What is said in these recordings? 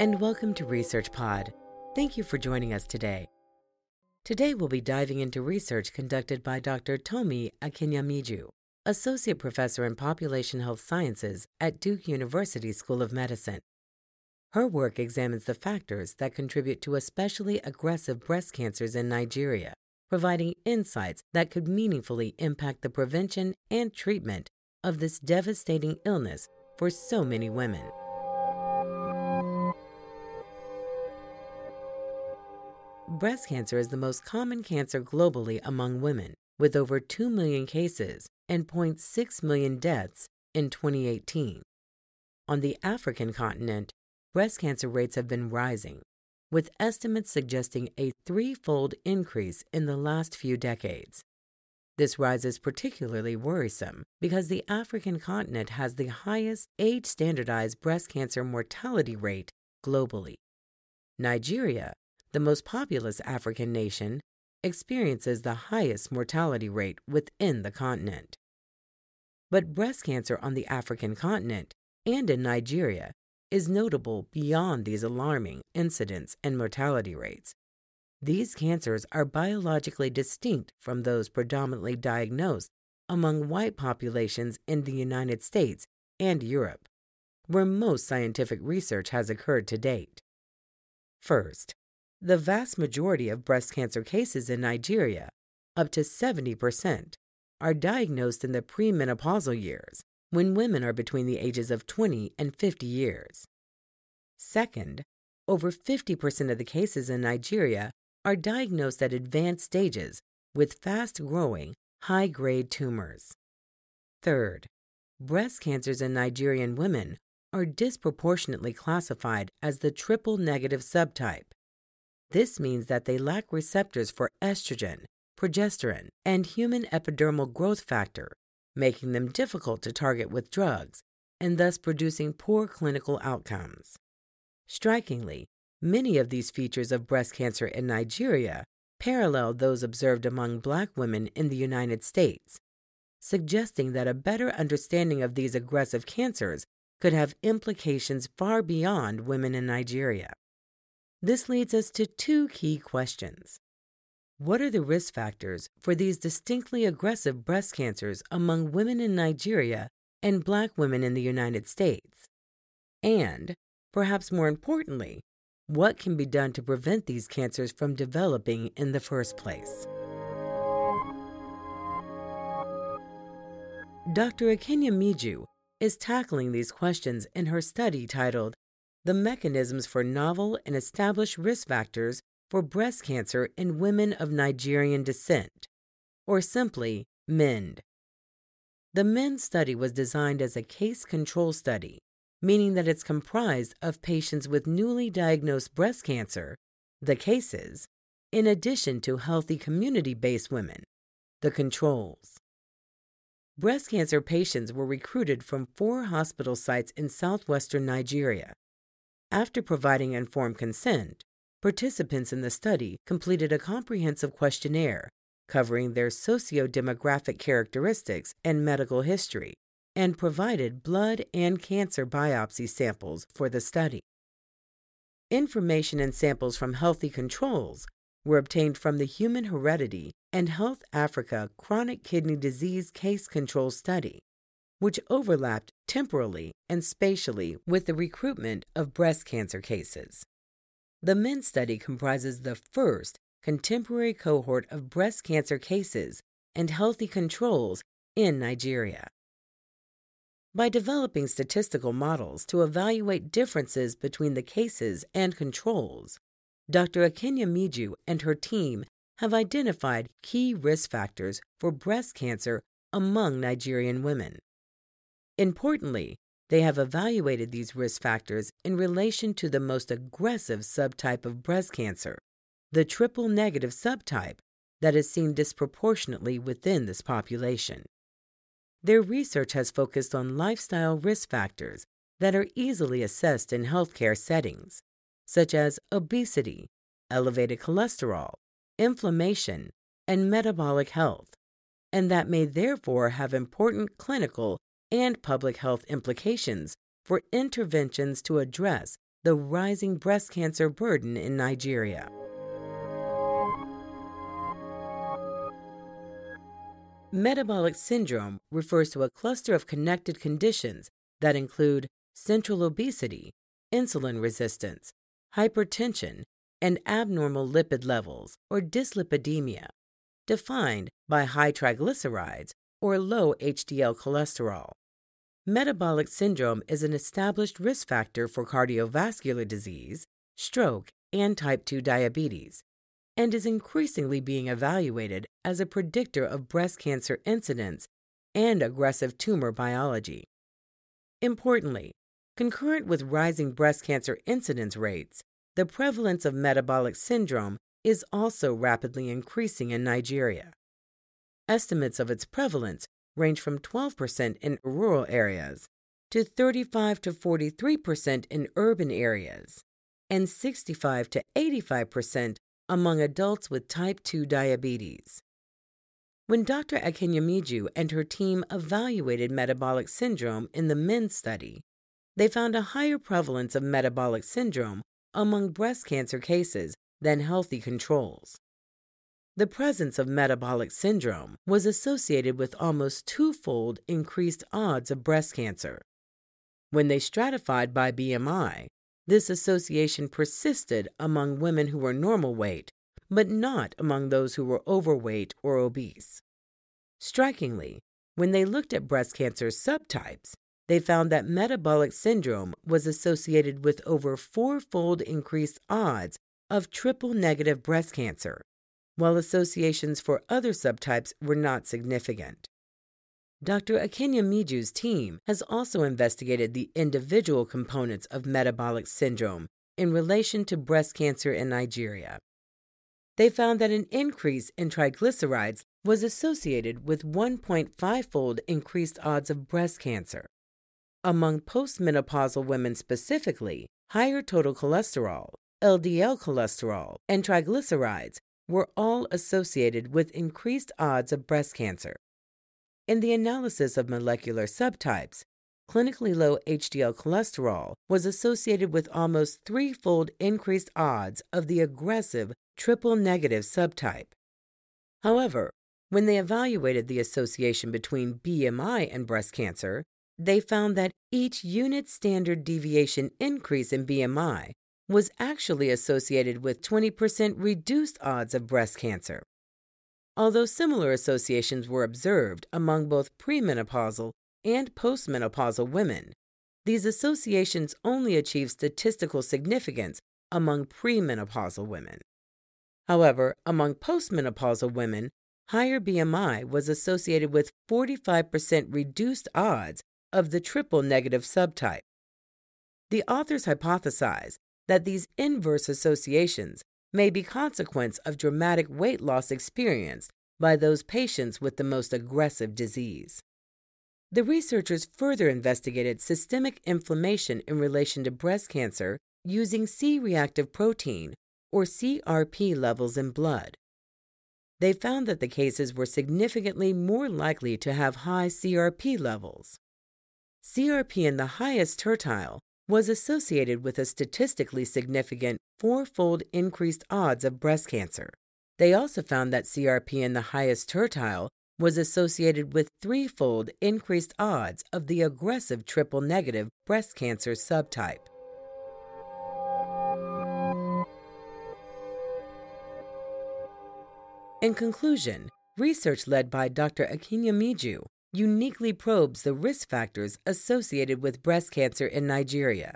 and welcome to Research Pod. Thank you for joining us today. Today, we'll be diving into research conducted by Dr. Tomi Akinyemiju, Associate Professor in Population Health Sciences at Duke University School of Medicine. Her work examines the factors that contribute to especially aggressive breast cancers in Nigeria, providing insights that could meaningfully impact the prevention and treatment of this devastating illness for so many women. Breast cancer is the most common cancer globally among women, with over 2 million cases and 0.6 million deaths in 2018. On the African continent, breast cancer rates have been rising, with estimates suggesting a threefold increase in the last few decades. This rise is particularly worrisome because the African continent has the highest age standardized breast cancer mortality rate globally. Nigeria, the most populous African nation, experiences the highest mortality rate within the continent. But breast cancer on the African continent and in Nigeria is notable beyond these alarming incidence and mortality rates. These cancers are biologically distinct from those predominantly diagnosed among white populations in the United States and Europe, where most scientific research has occurred to date. First, the vast majority of breast cancer cases in Nigeria, up to 70%, are diagnosed in the premenopausal years, when women are between the ages of 20 and 50 years. Second, over 50% of the cases in Nigeria are diagnosed at advanced stages with fast growing, high grade tumors. Third, breast cancers in Nigerian women are disproportionately classified as the triple negative subtype. This means that they lack receptors for estrogen, progesterone, and human epidermal growth factor, making them difficult to target with drugs and thus producing poor clinical outcomes. Strikingly, Many of these features of breast cancer in Nigeria parallel those observed among black women in the United States, suggesting that a better understanding of these aggressive cancers could have implications far beyond women in Nigeria. This leads us to two key questions. What are the risk factors for these distinctly aggressive breast cancers among women in Nigeria and black women in the United States? And, perhaps more importantly, what can be done to prevent these cancers from developing in the first place? Dr. Akinyemiju is tackling these questions in her study titled The Mechanisms for Novel and Established Risk Factors for Breast Cancer in Women of Nigerian Descent, or simply MEND. The MEND study was designed as a case control study meaning that it's comprised of patients with newly diagnosed breast cancer, the cases, in addition to healthy community based women, the controls. Breast cancer patients were recruited from four hospital sites in southwestern Nigeria. After providing informed consent, participants in the study completed a comprehensive questionnaire covering their socio-demographic characteristics and medical history and provided blood and cancer biopsy samples for the study. Information and samples from healthy controls were obtained from the Human Heredity and Health Africa Chronic Kidney Disease Case Control Study, which overlapped temporally and spatially with the recruitment of breast cancer cases. The MEND study comprises the first contemporary cohort of breast cancer cases and healthy controls in Nigeria by developing statistical models to evaluate differences between the cases and controls. Dr. Akinyemiju and her team have identified key risk factors for breast cancer among Nigerian women. Importantly, they have evaluated these risk factors in relation to the most aggressive subtype of breast cancer, the triple negative subtype that is seen disproportionately within this population. Their research has focused on lifestyle risk factors that are easily assessed in healthcare settings, such as obesity, elevated cholesterol, inflammation, and metabolic health, and that may therefore have important clinical and public health implications for interventions to address the rising breast cancer burden in Nigeria. Metabolic syndrome refers to a cluster of connected conditions that include central obesity, insulin resistance, hypertension, and abnormal lipid levels or dyslipidemia, defined by high triglycerides or low HDL cholesterol. Metabolic syndrome is an established risk factor for cardiovascular disease, stroke, and type 2 diabetes, and is increasingly being evaluated as a predictor of breast cancer incidence and aggressive tumor biology. Importantly, concurrent with rising breast cancer incidence rates, the prevalence of metabolic syndrome is also rapidly increasing in Nigeria. Estimates of its prevalence range from 12% in rural areas to 35 to 43% in urban areas and 65 to 85% among adults with type 2 diabetes. When Dr. Akinyemiju and her team evaluated metabolic syndrome in the MEND study, they found a higher prevalence of metabolic syndrome among breast cancer cases than healthy controls. The presence of metabolic syndrome was associated with almost twofold increased odds of breast cancer. When they stratified by BMI, this association persisted among women who were normal weight, but not among those who were overweight or obese. Strikingly, when they looked at breast cancer subtypes, they found that metabolic syndrome was associated with over fourfold increased odds of triple negative breast cancer, while associations for other subtypes were not significant. Dr. Akinyemiju's team has also investigated the individual components of metabolic syndrome in relation to breast cancer in Nigeria. They found that an increase in triglycerides was associated with 1.5 fold increased odds of breast cancer. Among postmenopausal women specifically, higher total cholesterol, LDL cholesterol, and triglycerides were all associated with increased odds of breast cancer. In the analysis of molecular subtypes, clinically low HDL cholesterol was associated with almost threefold increased odds of the aggressive triple negative subtype. However, when they evaluated the association between BMI and breast cancer, they found that each unit standard deviation increase in BMI was actually associated with 20% reduced odds of breast cancer. Although similar associations were observed among both premenopausal and postmenopausal women, these associations only achieved statistical significance among premenopausal women. However, among postmenopausal women, higher BMI was associated with 45% reduced odds of the triple negative subtype. The authors hypothesize that these inverse associations may be consequence of dramatic weight loss experienced by those patients with the most aggressive disease. The researchers further investigated systemic inflammation in relation to breast cancer using C reactive protein, or CRP, levels in blood. They found that the cases were significantly more likely to have high CRP levels. CRP in the highest tertile was associated with a statistically significant fourfold increased odds of breast cancer. They also found that CRP in the highest tertile was associated with threefold increased odds of the aggressive triple negative breast cancer subtype. In conclusion, research led by Dr. Akinyemiju uniquely probes the risk factors associated with breast cancer in Nigeria.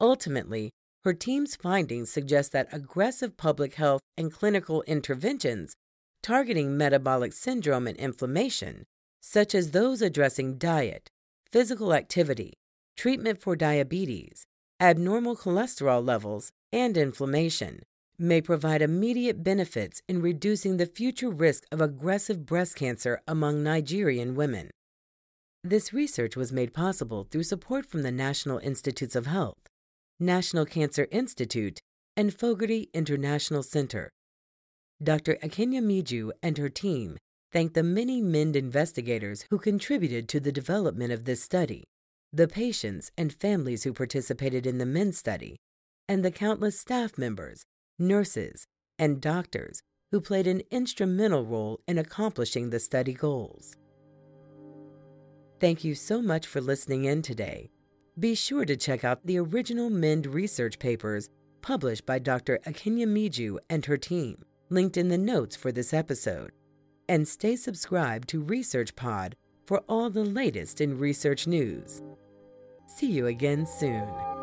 Ultimately, her team's findings suggest that aggressive public health and clinical interventions targeting metabolic syndrome and inflammation, such as those addressing diet, physical activity, treatment for diabetes, abnormal cholesterol levels, and inflammation, may provide immediate benefits in reducing the future risk of aggressive breast cancer among Nigerian women. This research was made possible through support from the National Institutes of Health, National Cancer Institute, and Fogarty International Center. Dr. Akinyemiju and her team thank the many MEND investigators who contributed to the development of this study, the patients and families who participated in the MIND study, and the countless staff members, nurses, and doctors who played an instrumental role in accomplishing the study goals. Thank you so much for listening in today. Be sure to check out the original MIND research papers published by Dr. Akinyemiju and her team, linked in the notes for this episode. And stay subscribed to Research Pod for all the latest in research news. See you again soon.